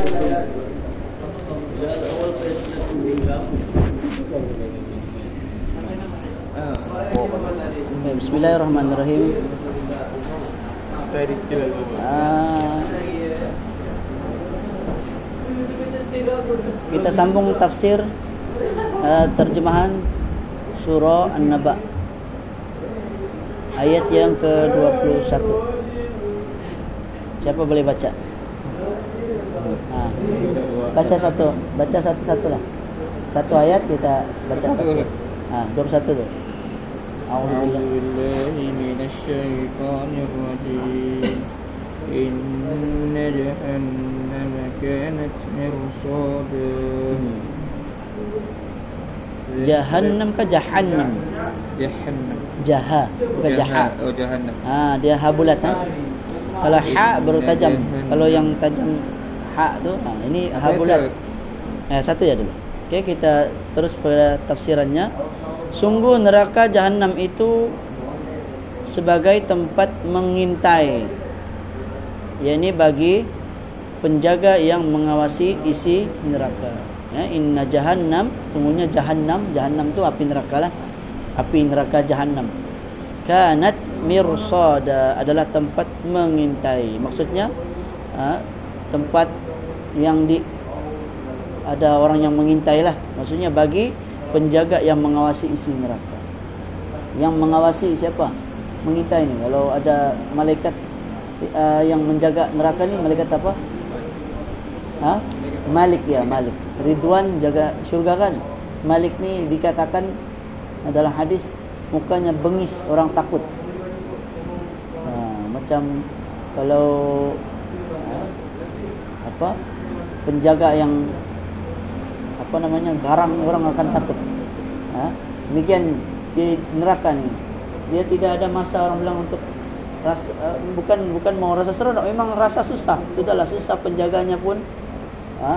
Okay, Bismillahirrahmanirrahim. Ah, kita sambung tafsir uh, terjemahan surah An-Naba. Ayat yang ke-21. Siapa boleh baca ha. baca satu baca satu-satu lah satu ayat kita baca tafsir ha, 21 tu أعوذ بالله من الشيطان الرجيم إن جهنم كانت مرصادا Jahannam ke Jahannam? Jahannam Jaha Bukan Jaha Oh Jahannam ha, Dia ha bulat ha? Kalau ha baru tajam Kalau yang tajam ha tu ha, Ini ha bulat. eh, Satu ya dulu. Okay kita terus pada tafsirannya Sungguh neraka Jahannam itu Sebagai tempat mengintai. Yang bagi Penjaga yang mengawasi isi neraka. Ya, Inna Jahannam Sungguhnya Jahannam Jahannam tu api neraka lah. Api neraka Jahannam. Kanat mirsada adalah tempat mengintai. Maksudnya ha, Tempat yang di Ada orang yang mengintai lah Maksudnya bagi penjaga yang mengawasi isi neraka. Yang mengawasi siapa? Mengintai ni. Kalau ada malaikat uh, yang menjaga neraka ni malaikat apa? Ha? Malik ya, Malik. Ridwan jaga syurga kan? Malik ni dikatakan adalah hadis mukanya bengis orang takut. Ha, macam kalau apa? Penjaga yang apa namanya garang orang akan takut. Ha? Demikian di neraka ni. Dia tidak ada masa orang bilang untuk rasa uh, bukan bukan mau rasa seronok, memang rasa susah. Sudahlah susah penjaganya pun ha?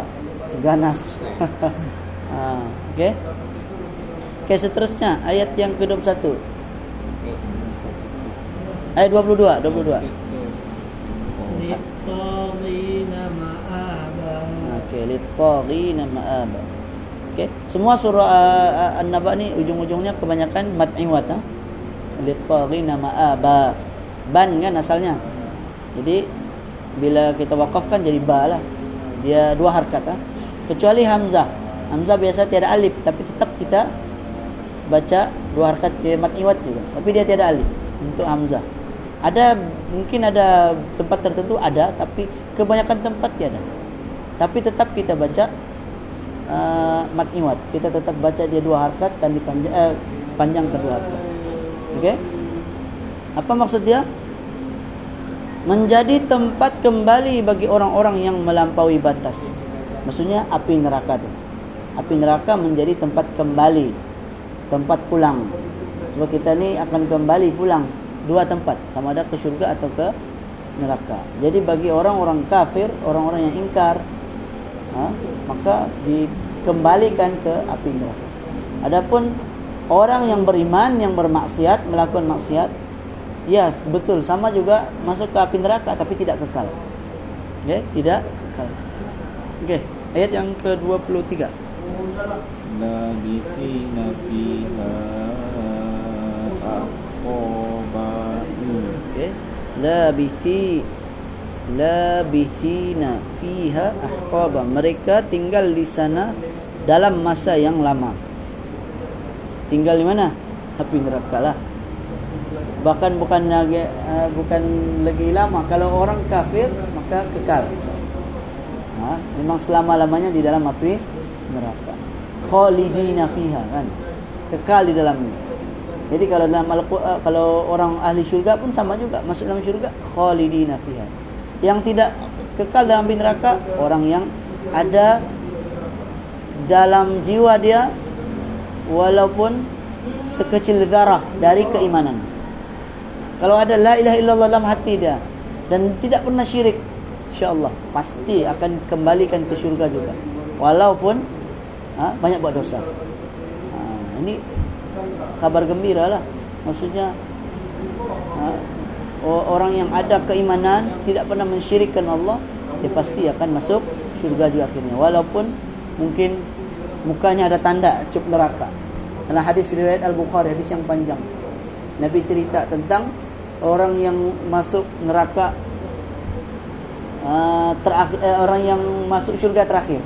ganas. ha, okey. Okey seterusnya ayat yang ke-21. Ayat 22, 22. Okey, littagina ma'aba. Okey, semua surah uh, An-Naba ni ujung-ujungnya kebanyakan mad iwat ha. Littagina ma'aba. Ban kan asalnya. Jadi bila kita wakafkan jadi ba lah. Dia dua harkat ha. Kecuali hamzah. Hamzah biasa tiada alif tapi tetap kita baca dua harkat dia mad iwat juga. Tapi dia tiada alif untuk hamzah. Ada mungkin ada tempat tertentu ada tapi kebanyakan tempat tiada. Tapi tetap kita baca uh, mat iwat. Kita tetap baca dia dua harkat dan dipanjang uh, panjang kedua harkat. Okey? Apa maksud dia? Menjadi tempat kembali bagi orang-orang yang melampaui batas. Maksudnya api neraka tu. Api neraka menjadi tempat kembali. Tempat pulang. Sebab kita ni akan kembali pulang dua tempat sama ada ke syurga atau ke neraka. Jadi bagi orang-orang kafir, orang-orang yang ingkar, ha, maka dikembalikan ke api neraka. Adapun orang yang beriman, yang bermaksiat, melakukan maksiat, ya betul sama juga masuk ke api neraka tapi tidak kekal. Okey, tidak kekal. Okey, ayat yang ke-23. La bithina fiha okay. labithi labithina fiha ahqaba. Mereka tinggal di sana dalam masa yang lama. Tinggal di mana? Api neraka lah. Bahkan bukan lagi uh, bukan lagi lama. Kalau orang kafir maka kekal. Ha? memang selama-lamanya di dalam api neraka. Khalidina fiha kan? Kekal di dalamnya jadi kalau dalam Al-Quran kalau orang ahli syurga pun sama juga. Masuk dalam syurga khalidina fiha. Yang tidak kekal dalam api neraka orang yang ada dalam jiwa dia walaupun sekecil zarah dari keimanan. Kalau ada la ilaha illallah dalam hati dia dan tidak pernah syirik, insya-Allah pasti akan kembalikan ke syurga juga. Walaupun ha, banyak buat dosa. Ha, ini kabar gembira lah maksudnya ha, orang yang ada keimanan tidak pernah mensyirikkan Allah dia pasti akan masuk syurga juga akhirnya. Walaupun mungkin mukanya ada tanda cup neraka. Dalam hadis riwayat Al-Bukhari hadis yang panjang. Nabi cerita tentang orang yang masuk neraka uh, terakhir uh, orang yang masuk syurga terakhir.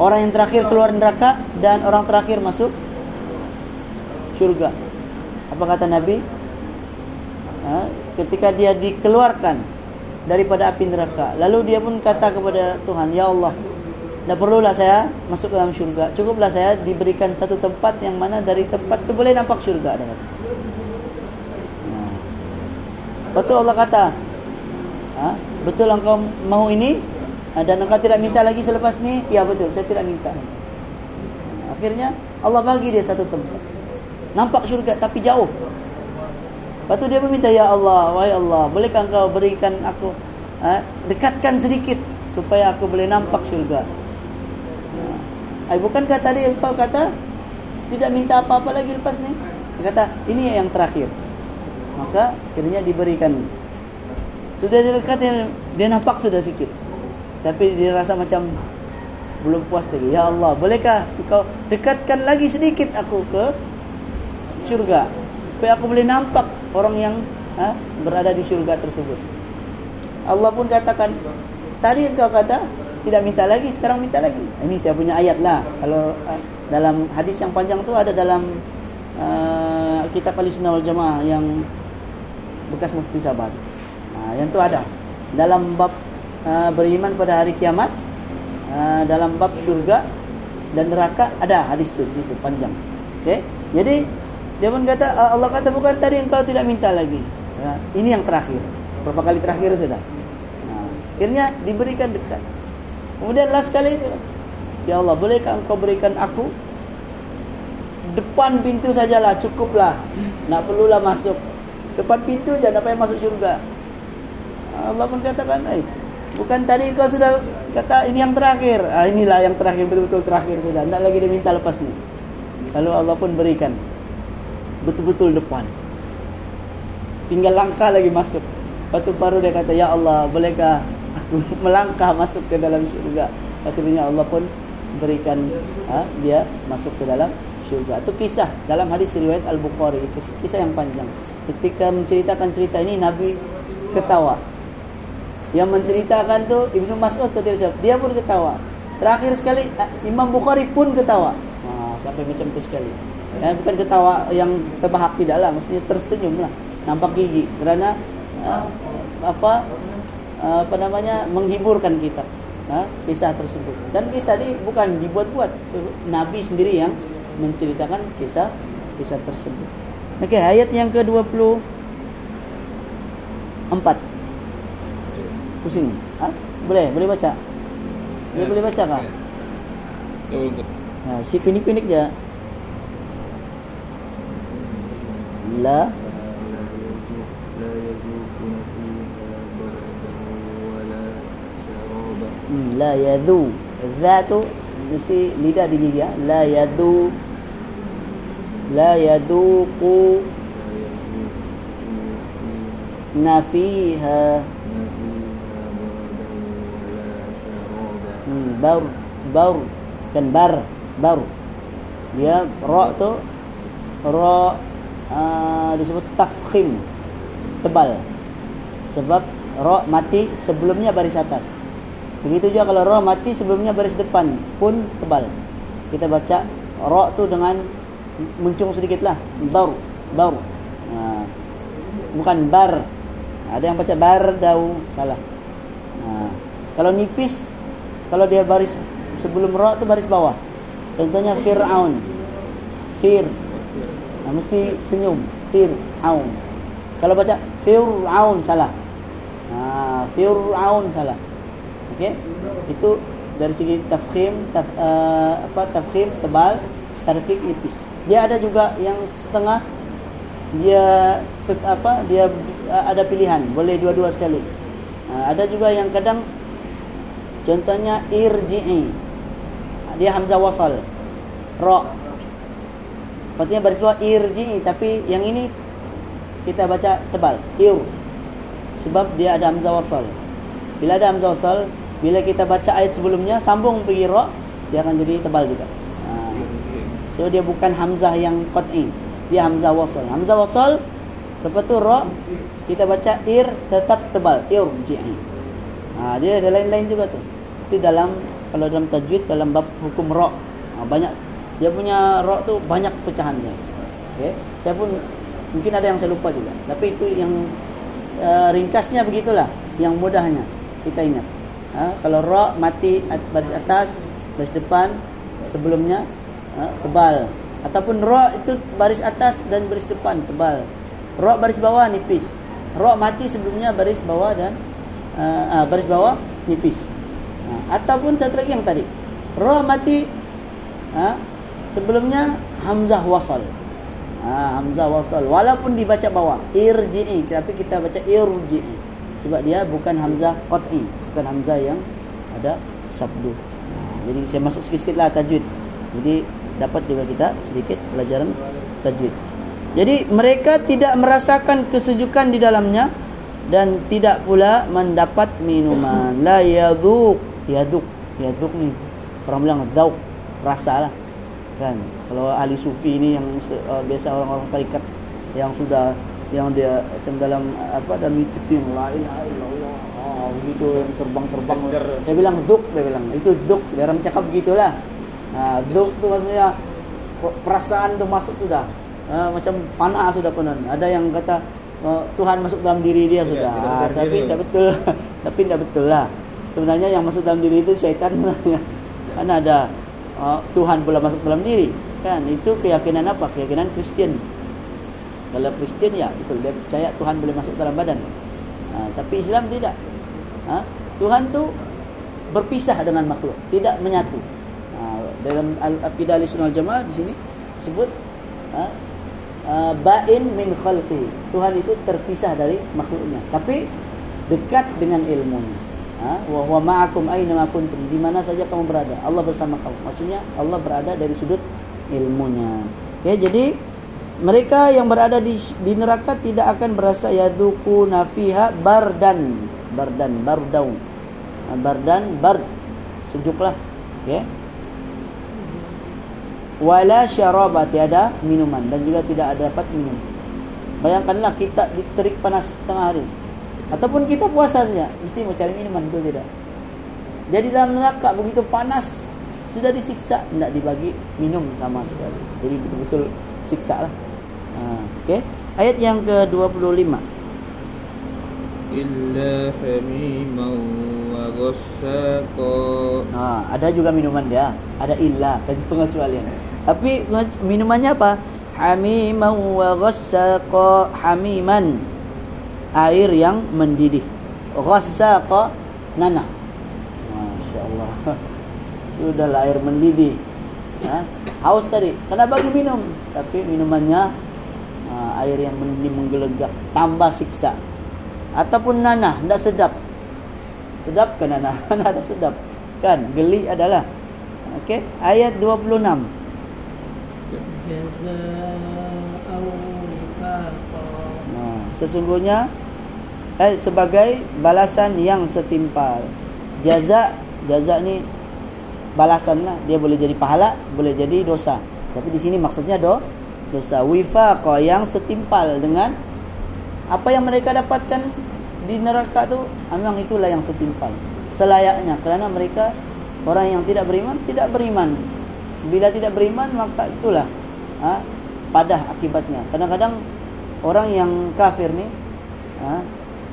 Orang yang terakhir keluar neraka dan orang terakhir masuk syurga. Apa kata Nabi uh, ketika dia dikeluarkan daripada api neraka lalu dia pun kata kepada Tuhan ya Allah tidak perlulah saya masuk ke dalam syurga. Cukuplah saya diberikan satu tempat yang mana dari tempat itu boleh nampak syurga. Nah. Betul Allah kata. Ha? Betul engkau mahu ini dan engkau tidak minta lagi selepas ni? Ya betul, saya tidak minta. Akhirnya Allah bagi dia satu tempat. Nampak syurga tapi jauh. Lepas tu dia meminta, Ya Allah, wahai Allah, bolehkah engkau berikan aku, ha? dekatkan sedikit supaya aku boleh nampak syurga. Ay, bukankah tadi engkau kata tidak minta apa-apa lagi lepas ni? Dia kata, ini yang terakhir. Maka akhirnya diberikan. Sudah dekat dia, dia nampak sudah sikit. Tapi dia rasa macam belum puas lagi. Ya Allah, bolehkah engkau dekatkan lagi sedikit aku ke syurga? Supaya aku boleh nampak orang yang ha, berada di syurga tersebut. Allah pun katakan, tadi engkau kata tidak minta lagi sekarang minta lagi. Ini saya punya ayat lah. Kalau uh, dalam hadis yang panjang tu ada dalam uh, kitab al-sunnah wal jamaah yang bekas mufti sahabat uh, yang tu ada. Dalam bab uh, beriman pada hari kiamat uh, dalam bab syurga dan neraka ada hadis tu di situ panjang. Okey? Jadi dia pun kata Allah kata bukan tadi engkau tidak minta lagi. Uh, ini yang terakhir. Berapa kali terakhir sudah? Uh, akhirnya diberikan dekat. Kemudian last kali Ya Allah bolehkah engkau berikan aku? Depan pintu sajalah cukuplah. Nak perlulah masuk. Depan pintu je nak payah masuk syurga. Allah pun katakan eh, Bukan tadi kau sudah kata ini yang terakhir. Ah, Inilah yang terakhir betul-betul terakhir sudah. Tak lagi dia minta lepas ni. Lalu Allah pun berikan Betul-betul depan Tinggal langkah lagi masuk Lepas tu baru dia kata Ya Allah bolehkah melangkah masuk ke dalam syurga. Akhirnya Allah pun berikan ha, dia masuk ke dalam syurga. Itu kisah dalam hadis riwayat Al-Bukhari. Kisah yang panjang. Ketika menceritakan cerita ini, Nabi ketawa. Yang menceritakan tu Ibnu Mas'ud kata dia, dia pun ketawa. Terakhir sekali Imam Bukhari pun ketawa. Ha, sampai macam tu sekali. Ya, bukan ketawa yang terbahak tidaklah, maksudnya tersenyum lah. Nampak gigi kerana ha, apa apa namanya menghiburkan kita ha, kisah tersebut. Dan kisah ini bukan dibuat-buat. Nabi sendiri yang menceritakan kisah kisah tersebut. Oke ayat yang ke 24 pusing. Ha? boleh boleh baca? Ya, boleh baca kah? Ha, si pinik-pinik je la Hmm, la yadhu Zatu Mesti lidah di gigi ya. La yadhu La yadhuku Nafiha hmm, Bar Bar Kan bar Bar Dia Ra tu Ra uh, Disebut tafkhim Tebal Sebab Ra mati sebelumnya baris atas Begitu juga kalau ra mati sebelumnya baris depan pun tebal. Kita baca ra tu dengan muncung sedikitlah. Bar, bar. Ha. Bukan bar. Ada yang baca bar dau salah. Ha. Kalau nipis kalau dia baris sebelum ra tu baris bawah. Contohnya Fir'aun. Fir. Ha, mesti senyum. Fir'aun. Kalau baca Fir'aun salah. Ha, Fir'aun salah. Okey. Itu dari segi tafkhim, taf, uh, apa tafkhim tebal, tarkik nipis. Dia ada juga yang setengah dia tek, apa dia uh, ada pilihan, boleh dua-dua sekali. Uh, ada juga yang kadang contohnya irji'i. Dia hamzah wasal. Ra. Maksudnya baris bawah irji'i tapi yang ini kita baca tebal. Ir. Sebab dia ada hamzah wasal. Bila ada hamzah wasal, bila kita baca ayat sebelumnya sambung pergi ra, dia akan jadi tebal juga. Ha. So dia bukan hamzah yang qat'i. Dia hamzah wasal. Hamzah wasal lepas tu ra kita baca ir tetap tebal. Irji'i. Ha, dia ada lain-lain juga tu. Itu dalam kalau dalam tajwid dalam bab hukum ra. Ha, banyak dia punya ra tu banyak pecahan dia. Okey. Saya pun mungkin ada yang saya lupa juga. Tapi itu yang uh, ringkasnya begitulah, yang mudahnya kita ingat. Ha, kalau ra mati at, baris atas, baris depan sebelumnya ha, tebal. Ataupun ra itu baris atas dan baris depan tebal. Ra baris bawah nipis. Ra mati sebelumnya baris bawah dan uh, uh, baris bawah nipis. Ha, ataupun satu lagi yang tadi. Ra mati ha, sebelumnya hamzah wasal. Ha, hamzah wasal. Walaupun dibaca bawah irji'i. Tapi kita baca irji'i. Sebab dia bukan hamzah qat'i. Bukan hamzah yang ada sabdu. Ha, jadi saya masuk sikit-sikitlah tajwid. Jadi dapat juga kita sedikit pelajaran tajwid. Jadi mereka tidak merasakan kesejukan di dalamnya dan tidak pula mendapat minuman. La yaduk. Yaduk. Yaduk ni orang bilang dauk. Rasalah kan? Kalau ahli sufi ni yang uh, biasa orang-orang tarikat yang sudah yang dia macam dalam apa dalam itu yang la ilaha illallah. Ah begitu yang terbang-terbang. Dia bilang duk dia bilang. Itu duk dia orang cakap begitulah. Ha duk tu maksudnya perasaan tu masuk sudah. Ha, macam panah sudah konon ada yang kata uh, Tuhan masuk dalam diri dia sudah. ya, ha, tapi tidak betul. Tapi tidak betul lah. Sebenarnya yang masuk dalam diri itu syaitan. Karena ada uh, Tuhan pula masuk dalam diri kan itu keyakinan apa keyakinan Kristen kalau Kristian ya betul dia percaya Tuhan boleh masuk dalam badan. Ha, tapi Islam tidak. Ha, Tuhan tu berpisah dengan makhluk, tidak menyatu. Ha, dalam Al-Aqidah Al-Sunnah Jamaah di sini sebut uh, bain min khalqi. Tuhan itu terpisah dari makhluknya, tapi dekat dengan ilmunya. Ha, wa huwa ma'akum aina kuntum. Di mana saja kamu berada, Allah bersama kamu. Maksudnya Allah berada dari sudut ilmunya. Okey, jadi mereka yang berada di, di neraka tidak akan berasa yaduku nafiha bardan. Bardan bardau ah, bardan bard sejuklah. Okey. Wala syaraba tiada minuman. Dan juga tidak ada dapat minum. Bayangkanlah kita diterik panas tengah hari ataupun kita puasa saja mesti mau cari minuman betul tidak jadi dalam neraka begitu panas sudah disiksa tidak dibagi minum sama sekali jadi betul-betul siksa lah Ha, okey. Ayat yang ke-25. Illa hamiman wa ghassaqa. Ha, ada juga minuman dia. Ada illa, kasi pengecualian. Tapi minumannya apa? Hamiman wa ghassaqa. Hamiman. Air yang mendidih. Ghassaqa nanah. Masya-Allah. Sudahlah air mendidih. Ha? Haus tadi. Kena bagi minum, tapi minumannya ha, air yang menggelegak tambah siksa ataupun nanah tidak sedap sedap ke nanah ada sedap kan geli adalah okey ayat 26 nah, sesungguhnya eh, sebagai balasan yang setimpal. Jaza jaza ni balasan lah. Dia boleh jadi pahala boleh jadi dosa. Tapi di sini maksudnya do dosa. Wifaqa yang setimpal dengan apa yang mereka dapatkan di neraka tu memang itulah yang setimpal. Selayaknya. Kerana mereka orang yang tidak beriman tidak beriman. Bila tidak beriman maka itulah ha, padah akibatnya. Kadang-kadang orang yang kafir ni ha,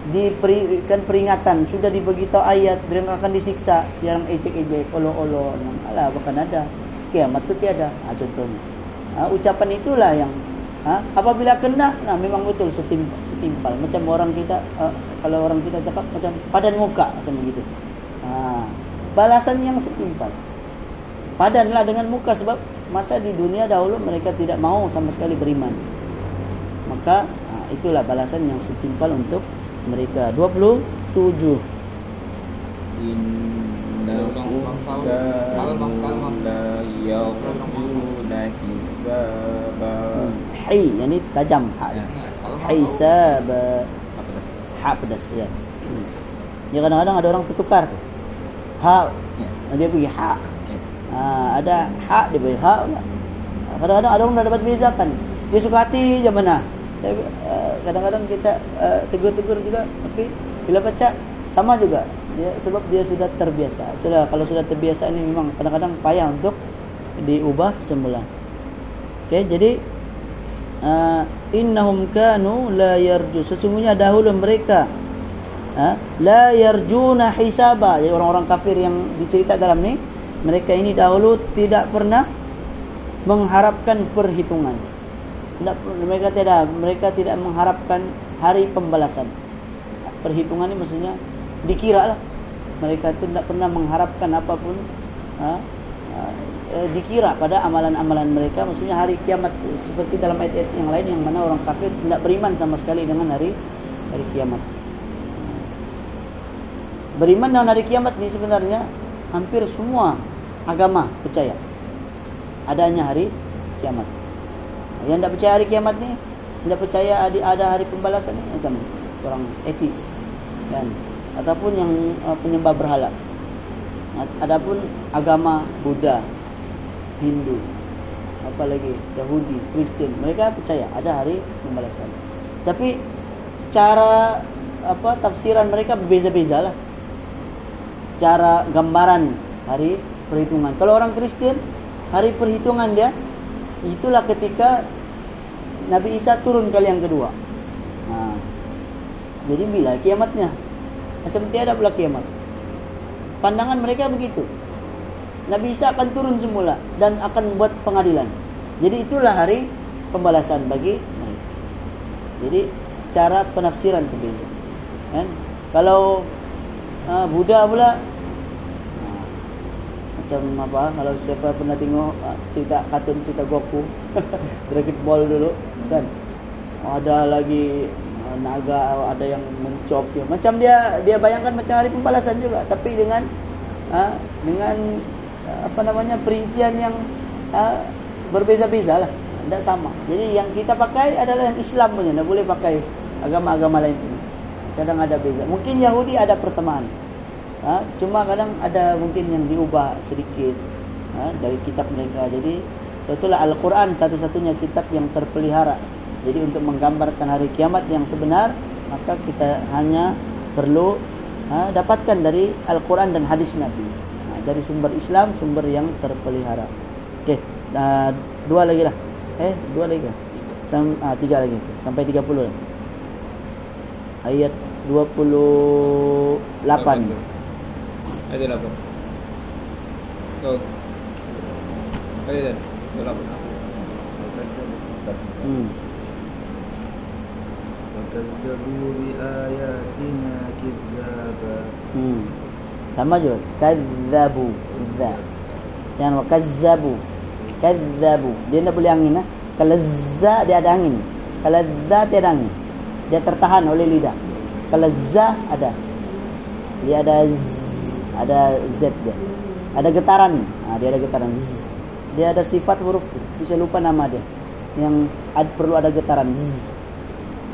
diberikan peringatan sudah diberitahu ayat dia akan disiksa yang ejek-ejek olo-olo alah bahkan ada. Kiamat tu tiada. Ha, contohnya. Ha, ucapan itulah yang ha, apabila kena nah memang betul setimpal, setimpal. macam orang kita uh, kalau orang kita cakap macam padan muka macam begitu. Ha, balasan yang setimpal. Padanlah dengan muka sebab masa di dunia dahulu mereka tidak mau sama sekali beriman maka ha, itulah balasan yang setimpal untuk mereka 27 innahum la yarjuna hisaba hi yani tajam ha hisab ha pedas ya Ya kadang-kadang ada orang tertukar tu. Ha Ya. dia pergi ha. Ya. Ha, ada ha dia pergi ha pula. Kadang-kadang ada orang dah dapat bezakan. Dia suka hati je mana. Uh, Kadang-kadang kita uh, tegur-tegur juga tapi bila baca sama juga. Dia sebab dia sudah terbiasa. Itulah kalau sudah terbiasa ini memang kadang-kadang payah untuk diubah semula. Okey, jadi uh, innahum kanu la yarju sesungguhnya dahulu mereka ha, la yarjuna hisaba jadi orang-orang kafir yang dicerita dalam ni mereka ini dahulu tidak pernah mengharapkan perhitungan tidak mereka tidak mereka tidak mengharapkan hari pembalasan. Perhitungan ini maksudnya dikira lah mereka itu tidak pernah mengharapkan apa pun ha, ha, eh, dikira pada amalan-amalan mereka maksudnya hari kiamat tu. seperti dalam ayat-ayat yang lain yang mana orang kafir tidak beriman sama sekali dengan hari hari kiamat. Beriman dengan hari kiamat ni sebenarnya hampir semua agama percaya. Adanya hari kiamat yang tidak percaya hari kiamat ni tidak percaya ada ada hari pembalasan ni macam orang etis kan? Ataupun yang uh, penyembah berhala. Adapun agama Buddha Hindu apalagi Yahudi Kristian mereka percaya ada hari pembalasan. Tapi cara apa tafsiran mereka berbeza-beza lah. Cara gambaran hari perhitungan. Kalau orang Kristian hari perhitungan dia itulah ketika Nabi Isa turun kali yang kedua ha. jadi bila kiamatnya macam tiada pula kiamat pandangan mereka begitu Nabi Isa akan turun semula dan akan membuat pengadilan. Jadi itulah hari pembalasan bagi mereka. Jadi cara penafsiran berbeza. Kan? Kalau uh, Buddha pula uh, macam apa? Kalau siapa pernah tengok uh, cerita kartun cerita Goku, Dragon Ball dulu kan? Ada lagi naga, ada yang mencop dia. Macam dia dia bayangkan macam hari pembalasan juga, tapi dengan uh, dengan apa namanya perincian yang uh, berbeza-beza lah tidak sama jadi yang kita pakai adalah yang Islam punya tidak boleh pakai agama-agama lain punya kadang ada beza mungkin Yahudi ada persamaan ha? cuma kadang ada mungkin yang diubah sedikit ha? dari kitab mereka jadi sebetulnya Al-Quran satu-satunya kitab yang terpelihara jadi untuk menggambarkan hari kiamat yang sebenar maka kita hanya perlu ha, dapatkan dari Al-Quran dan hadis Nabi dari sumber Islam sumber yang terpelihara. Okey, uh, dua lagi lah. Eh, dua lagi. Sam, ah, tiga lagi. Sampai 30 lah. Ayat 28. Ayat 8. Oh. Ayat 28. Hmm. وكذبوا بآياتنا كذابا Hmm. Sama juga. Kadzabu. Dza. Jangan wa kazzabu. Kadzabu. Dia tak boleh angin. Ha? Kalau za dia ada angin. Kalau za tiada angin. Dia tertahan oleh lidah. Kalau za ada. Dia ada z, ada z dia. Ada getaran. Ha, dia ada getaran z. Dia ada sifat huruf tu. Bisa lupa nama dia. Yang ad, perlu ada getaran z.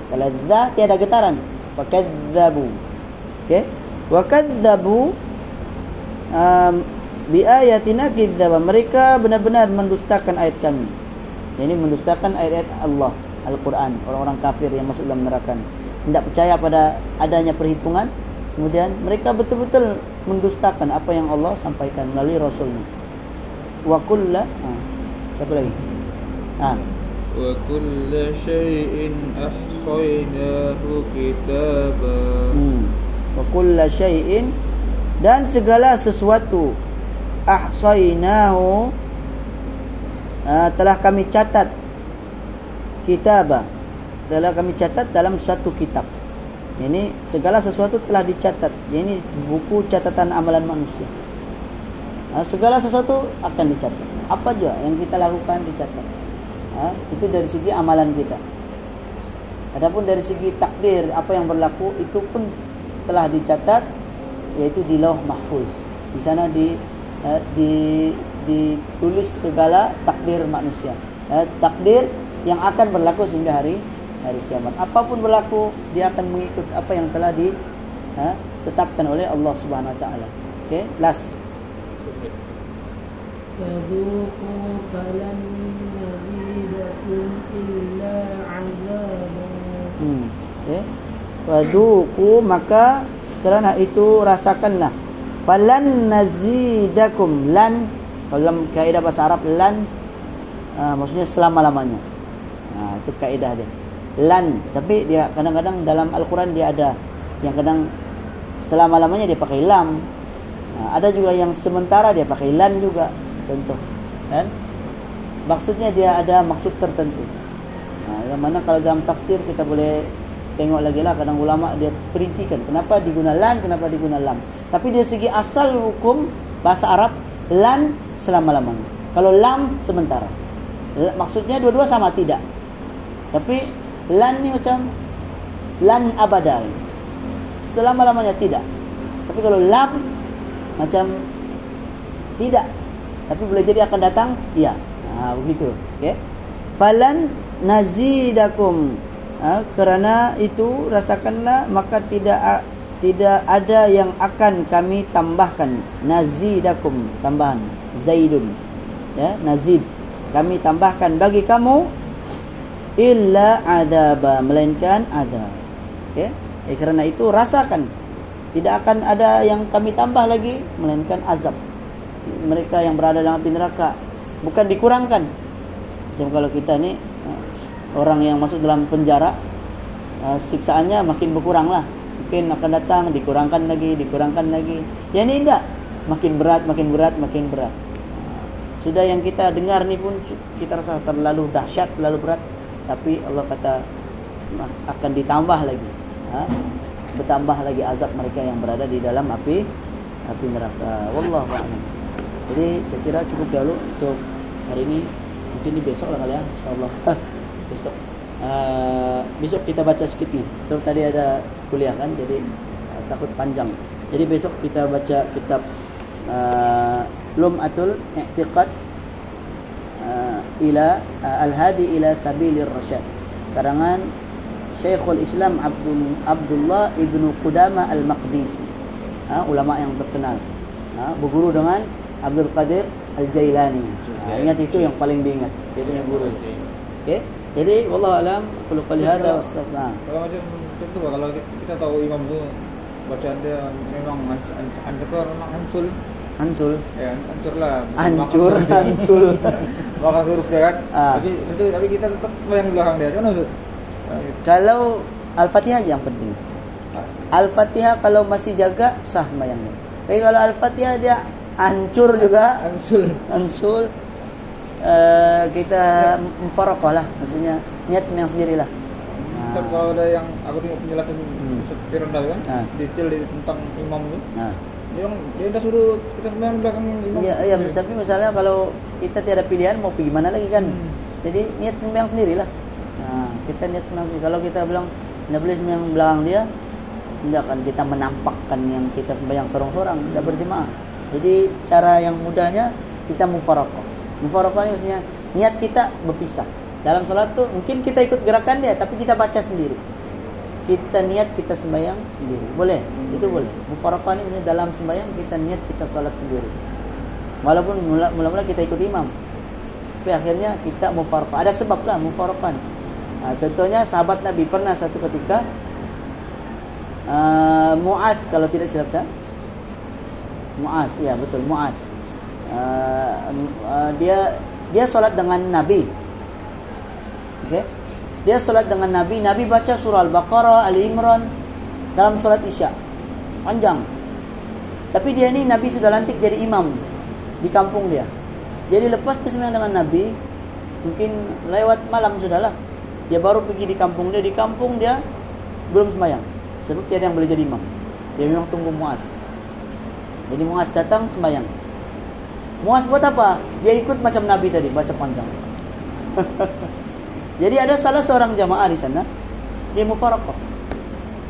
Kalau za tiada getaran. Fakadzabu. Okey. Wa kadzabu um, bi ayatina kidzaba mereka benar-benar mendustakan ayat kami ini mendustakan ayat-ayat Allah Al-Quran orang-orang kafir yang masuk dalam neraka tidak percaya pada adanya perhitungan kemudian mereka betul-betul mendustakan apa yang Allah sampaikan melalui Rasulnya wa kulla ha. siapa lagi? Ha. Wa kulla shay'in ahsaynahu kitaba. Hmm. wa kulla shay'in dan segala sesuatu ahsaynahu ha, telah kami catat kitaba. Telah kami catat dalam satu kitab. Ini segala sesuatu telah dicatat. Ini buku catatan amalan manusia uh, segala sesuatu akan dicatat. Apa juga yang kita lakukan dicatat. Uh, itu dari segi amalan kita. Adapun dari segi takdir apa yang berlaku itu pun telah dicatat yaitu di lauh mahfuz. Di sana di uh, di ditulis segala takdir manusia. Takdir yang akan berlaku sehingga hari hari kiamat. Apapun berlaku dia akan mengikut apa yang telah di ditetapkan oleh Allah Subhanahu Wa Taala. Okey, last. فذوقوا فلن نزيدكم إلا عذابا Hmm. Okey. Fadhuqu maka kerana itu rasakanlah. Falan nazidakum lan dalam kaidah bahasa Arab lan uh, maksudnya selama-lamanya. Ha, itu kaidah dia. Lan tapi dia kadang-kadang dalam al-Quran dia ada yang kadang selama-lamanya dia pakai lam. Ha, ada juga yang sementara dia pakai lan juga contoh. Kan? Maksudnya dia ada maksud tertentu. Ha, yang mana kalau dalam tafsir kita boleh tengok lagi lah kadang ulama dia perincikan kenapa diguna lan kenapa diguna lam. Tapi dari segi asal hukum bahasa Arab lan selama-lamanya. Kalau lam sementara. Maksudnya dua-dua sama tidak. Tapi lan ni macam lan abadal selama-lamanya tidak. Tapi kalau lam macam tidak tapi boleh jadi akan datang? Iya ha, begitu. Okey. Falan nazidakum. Ha, kerana itu rasakanlah maka tidak tidak ada yang akan kami tambahkan. Nazidakum tambahan. Zaidun. Ya nazid. Kami tambahkan bagi kamu illa adaba melainkan ada okey. Eh, kerana itu rasakan. Tidak akan ada yang kami tambah lagi melainkan azab mereka yang berada dalam api neraka. Bukan dikurangkan. Macam kalau kita ni orang yang masuk dalam penjara uh, siksaannya makin berkurang lah mungkin akan datang dikurangkan lagi dikurangkan lagi. Yang ini tidak makin berat makin berat makin berat. Sudah yang kita dengar ni pun kita rasa terlalu dahsyat terlalu berat. Tapi Allah kata akan ditambah lagi. Ha? bertambah lagi azab mereka yang berada di dalam api api neraka. Wallahu a'lam jadi saya kira cukup dulu untuk hari ini. Mungkin di besok lah kali ya insyaallah. Besok. Uh, besok kita baca sikit ni. So tadi ada kuliah kan jadi uh, takut panjang. Jadi besok kita baca kitab uh, Lum'atul I'tiqad uh, ila uh, Al-Hadi ila Sabilir Rasyad. Karangan Syekhul Islam Abdul Abdullah Ibnu Qudama Al-Maqdisi. Ha, ulama yang terkenal. Ha, berguru dengan Abdul Qadir Al-Jailani ha, ingat itu yang paling diingat dia punya guru okey jadi wallahu alam kalau qali hada wastaghfirullah. Kalau macam tentu kalau kita tahu imam tu bacaan dia memang ancur ansul Hansul. ya ancur lah Hancur Hansul. maka huruf dia kan Ah. tapi itu tapi kita tetap yang belakang dia kan Kalau Al-Fatihah yang penting. Al-Fatihah kalau masih jaga sah sembahyangnya. Tapi kalau Al-Fatihah dia hancur juga ansul Hansul uh, kita mufaraqah lah maksudnya niat sembahyang sendirilah. Kan Ha. kalau ada yang aku tengok penjelasan Hmm. Firanda kan Ah. detail di, tentang imam tu Ha. dia dia dah suruh kita sembahyang belakang imam Ya, ya, tapi misalnya kalau kita tiada pilihan mau pergi mana lagi kan. Hmm. Jadi niat sembahyang sendirilah. Nah, kita niat sembahyang sendiri. Kalau kita bilang tidak boleh sembahyang belakang dia, tidak akan kita menampakkan yang kita sembahyang sorang-sorang, tidak berjemaah. Jadi cara yang mudahnya kita mufaraqah. Mufaraqah ini maksudnya niat kita berpisah. Dalam salat tu mungkin kita ikut gerakan dia tapi kita baca sendiri. Kita niat kita sembahyang sendiri. Boleh? Itu boleh. Mufaraqah ini dalam sembahyang kita niat kita salat sendiri. Walaupun mula- mula-mula kita ikut imam. Tapi akhirnya kita mufaraqah. Ada sebab lah mufaraqah ni. Ha, contohnya sahabat Nabi pernah satu ketika uh, Mu'ad kalau tidak silap saya. Mu'az, ya betul Mu'ad. Uh, uh, dia dia solat dengan Nabi. Okey. Dia solat dengan Nabi, Nabi baca surah Al-Baqarah, Ali Imran dalam solat Isya. Panjang. Tapi dia ni Nabi sudah lantik jadi imam di kampung dia. Jadi lepas sembahyang dengan Nabi, mungkin lewat malam sudahlah. Dia baru pergi di kampung dia, di kampung dia belum sembahyang. Sebab tiada yang boleh jadi imam. Dia memang tunggu Muaz. Jadi Muaz datang sembahyang. Muaz buat apa? Dia ikut macam Nabi tadi, baca panjang. Jadi ada salah seorang jamaah di sana, dia mufaraqah.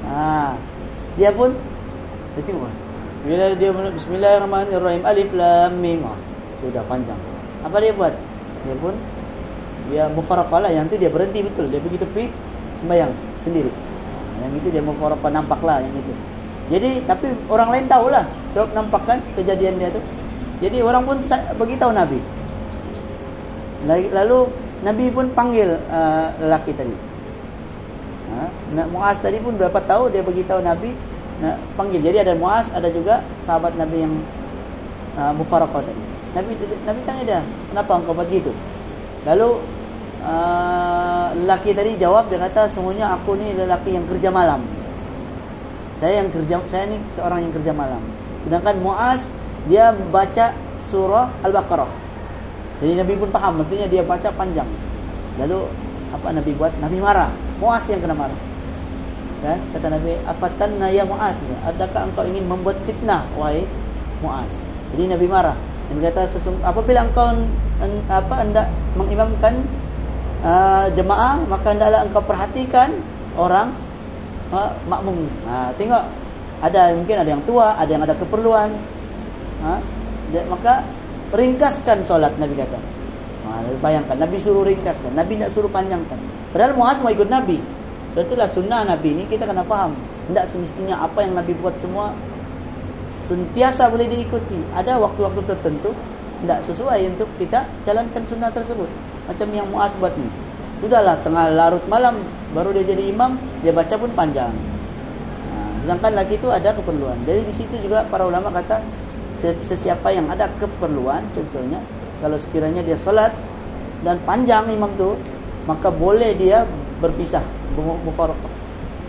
Ah, dia pun dia tengok. Bila dia Bismillahirrahmanirrahim Alif Lam Mim. Ah, Sudah panjang. Apa dia buat? Dia pun dia mufaraqah lah. Yang tu dia berhenti betul. Dia pergi tepi sembahyang sendiri. Yang itu dia mufaraqah nampaklah yang itu. Jadi tapi orang lain tahulah sebab nampak kan kejadian dia tu. Jadi orang pun beritahu Nabi. Lalu Nabi pun panggil uh, lelaki tadi. Ha? Muaz tadi pun berapa tahu dia beritahu Nabi nak panggil. Jadi ada Muaz, ada juga sahabat Nabi yang uh, mufaraqah tadi. Nabi Nabi tanya dia, "Kenapa engkau begitu?" Lalu uh, lelaki tadi jawab dia kata, "Sungguhnya aku ni lelaki yang kerja malam." Saya yang kerja saya ni seorang yang kerja malam. Sedangkan Muaz dia baca surah Al-Baqarah. Jadi Nabi pun faham artinya dia baca panjang. Lalu apa Nabi buat? Nabi marah. Muaz yang kena marah. Kan? Kata Nabi, "Afatanna ya Muaz? Adakah engkau ingin membuat fitnah wahai Muaz?" Jadi Nabi marah. Nabi kata, "Apabila engkau en, apa hendak mengimamkan uh, jemaah, maka hendaklah engkau perhatikan orang ha, makmum. Ha, tengok ada mungkin ada yang tua, ada yang ada keperluan. Ha, maka ringkaskan solat Nabi kata. Ha, bayangkan Nabi suruh ringkaskan, Nabi tidak suruh panjangkan. Padahal Muaz mau ikut Nabi. So, itulah sunnah Nabi ini kita kena faham. Tidak semestinya apa yang Nabi buat semua sentiasa boleh diikuti. Ada waktu-waktu tertentu tidak sesuai untuk kita jalankan sunnah tersebut. Macam yang Muaz buat ni. Sudahlah tengah larut malam baru dia jadi imam, dia baca pun panjang. Ha, sedangkan lagi itu ada keperluan. Jadi di situ juga para ulama kata sesiapa yang ada keperluan contohnya kalau sekiranya dia solat dan panjang imam tu maka boleh dia berpisah mufaraqah.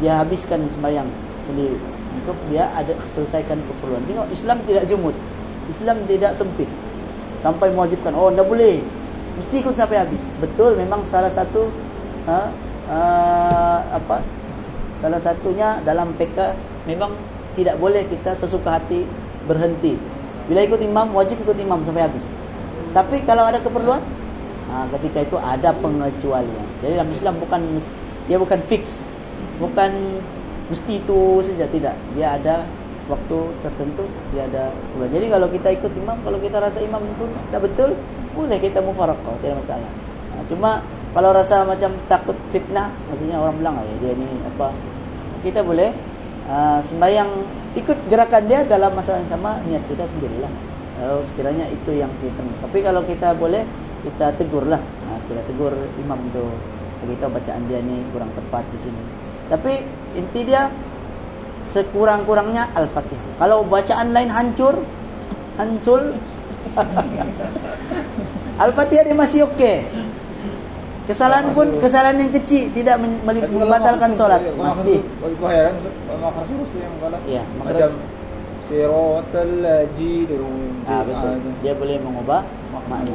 Dia habiskan sembahyang sendiri untuk dia ada selesaikan keperluan. Tengok Islam tidak jumut. Islam tidak sempit. Sampai mewajibkan oh tidak boleh mesti ikut sampai habis. Betul memang salah satu ha, uh, apa? Salah satunya dalam PK memang tidak boleh kita sesuka hati berhenti. Bila ikut imam wajib ikut imam sampai habis. Tapi kalau ada keperluan ha, ketika itu ada pengecualian. Jadi dalam Islam bukan dia bukan fix. Bukan mesti itu saja tidak. Dia ada waktu tertentu dia ada Jadi kalau kita ikut imam, kalau kita rasa imam itu tidak betul, boleh kita mufaraqah tidak masalah ha, cuma kalau rasa macam takut fitnah maksudnya orang bilang ya dia ni apa kita boleh uh, sembahyang ikut gerakan dia dalam masa yang sama niat kita sendirilah. Kalau sekiranya itu yang kita tapi kalau kita boleh kita tegurlah. Ha, kita tegur imam tu. Kita bacaan dia ni kurang tepat di sini. Tapi inti dia sekurang-kurangnya al-fatihah. Kalau bacaan lain hancur hancur Al-Fatihah dia masih okey. Kesalahan pun kesalahan yang kecil tidak membatalkan solat masih. Bahaya kan makar yang. Ya, macam siratal laji ah, betul. Dia boleh mengubah makna.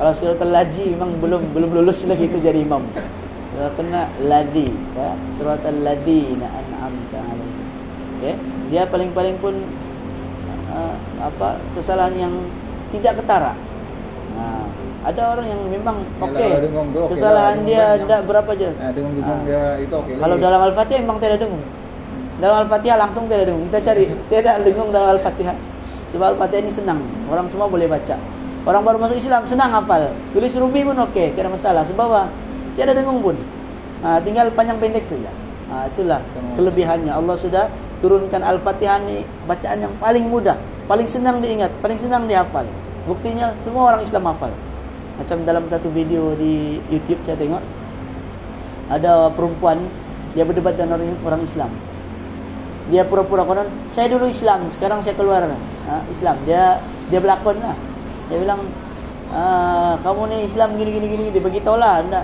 Kalau siratal laji memang belum belum lulus lagi itu jadi imam. Kalau kena ladi, ya, siratal ladi na an'amta alaihim. Okey. Dia paling-paling pun uh, apa kesalahan yang tidak ketara. Ada orang yang memang okey. Okay. Kesalahan okay dia tidak berapa jelas. Ha, dengung-dengung ha. dia itu okey. Kalau dalam Al-Fatihah memang tidak dengung. Dalam Al-Fatihah langsung tidak dengung. Kita cari tidak dengung dalam Al-Fatihah. Sebab Al-Fatihah ini senang. Orang semua boleh baca. Orang baru masuk Islam senang hafal. Tulis rumi pun okey, tidak masalah. Sebab apa? Tiada dengung pun. Ha, tinggal panjang pendek saja. Ha, itulah kelebihannya. Allah sudah turunkan Al-Fatihah ini bacaan yang paling mudah, paling senang diingat, paling senang dihafal. Buktinya semua orang Islam hafal. Macam dalam satu video di YouTube saya tengok ada perempuan dia berdebat dengan orang, orang Islam. Dia pura-pura konon, saya dulu Islam, sekarang saya keluar ha, Islam. Dia dia berlakon lah. Dia bilang, ah, kamu ni Islam gini gini gini. Dia beritahu lah, anda.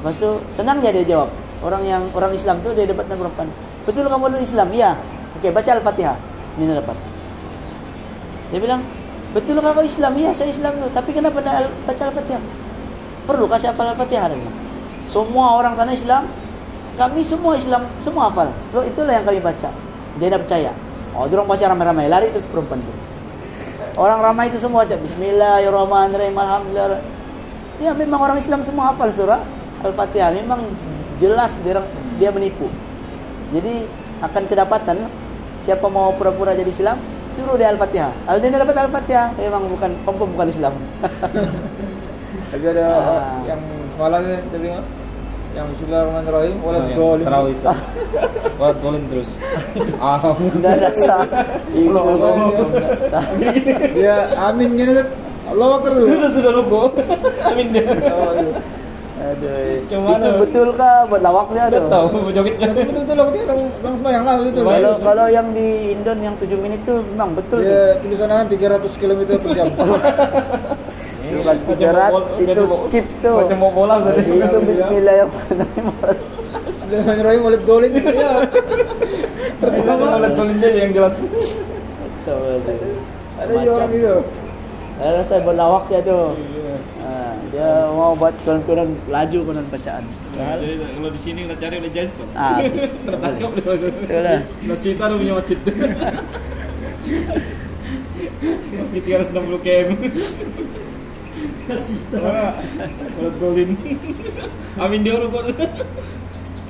Lepas tu senang je dia jawab. Orang yang orang Islam tu dia debat dengan perempuan. Betul kamu dulu Islam? Ya. Okey, baca Al-Fatihah. Ini dapat. Dia bilang, Betul kau Islam? Ya, saya Islam tu. Tapi kenapa baca Al-Fatihah? Perlu kasih hafal Al-Fatihah? Semua orang sana Islam. Kami semua Islam. Semua hafal. Sebab itulah yang kami baca. Dia nak percaya. Oh, dia orang baca ramai-ramai. Lari itu seperempuan tu. Orang ramai itu semua baca. Bismillahirrahmanirrahim. Alhamdulillah. Ya, memang orang Islam semua hafal surah Al-Fatihah. Memang jelas dia, dia menipu. Jadi, akan kedapatan siapa mau pura-pura jadi Islam, suruh dia al-fatihah. Al dia dapat al-fatihah, memang bukan pempo bukan Islam. Tapi ada uh, yang semalam ni tadi Yang Bismillahirrahmanirrahim. Wala Yang dolin. Tarawih. Sah. Wah, dolin terus. Ah. Enggak ada sah. Itu Allah, Allah, kan Allah. enggak sah. Dia amin gini kan. Allah Akbar dulu. Sudah sudah lupa. Amin dia. Oh, iya. Aduh. Macam Itu mana? betul kah buat lawaknya Tidak tuh? tahu jogetnya. Betul betul aku dia orang orang sembahyang lah betul. Kalau kalau yang di Indon yang 7 menit tuh memang betul tuh. Dia tulisannya kan 300 km per jam. Bukan Macam 300 mau bol- itu macam mau- skip tuh. Macam mau bola tadi. Itu bismillahirrahmanirrahim. Bismillahirrahmanirrahim wala dolin. Ya. Kalau dolin dia yang jelas. Astagfirullahaladzim. Ada juga orang gitu. Saya rasa buat lawaknya tuh. Ha, dia mau buat kurang-kurang laju kurang bacaan. Kalau di sini nak cari oleh Jason. Ah. Tertangkap dia. Betul lah. Masjid ada punya masjid. Masjid 360 km. Kalau dolin. Amin dia orang buat.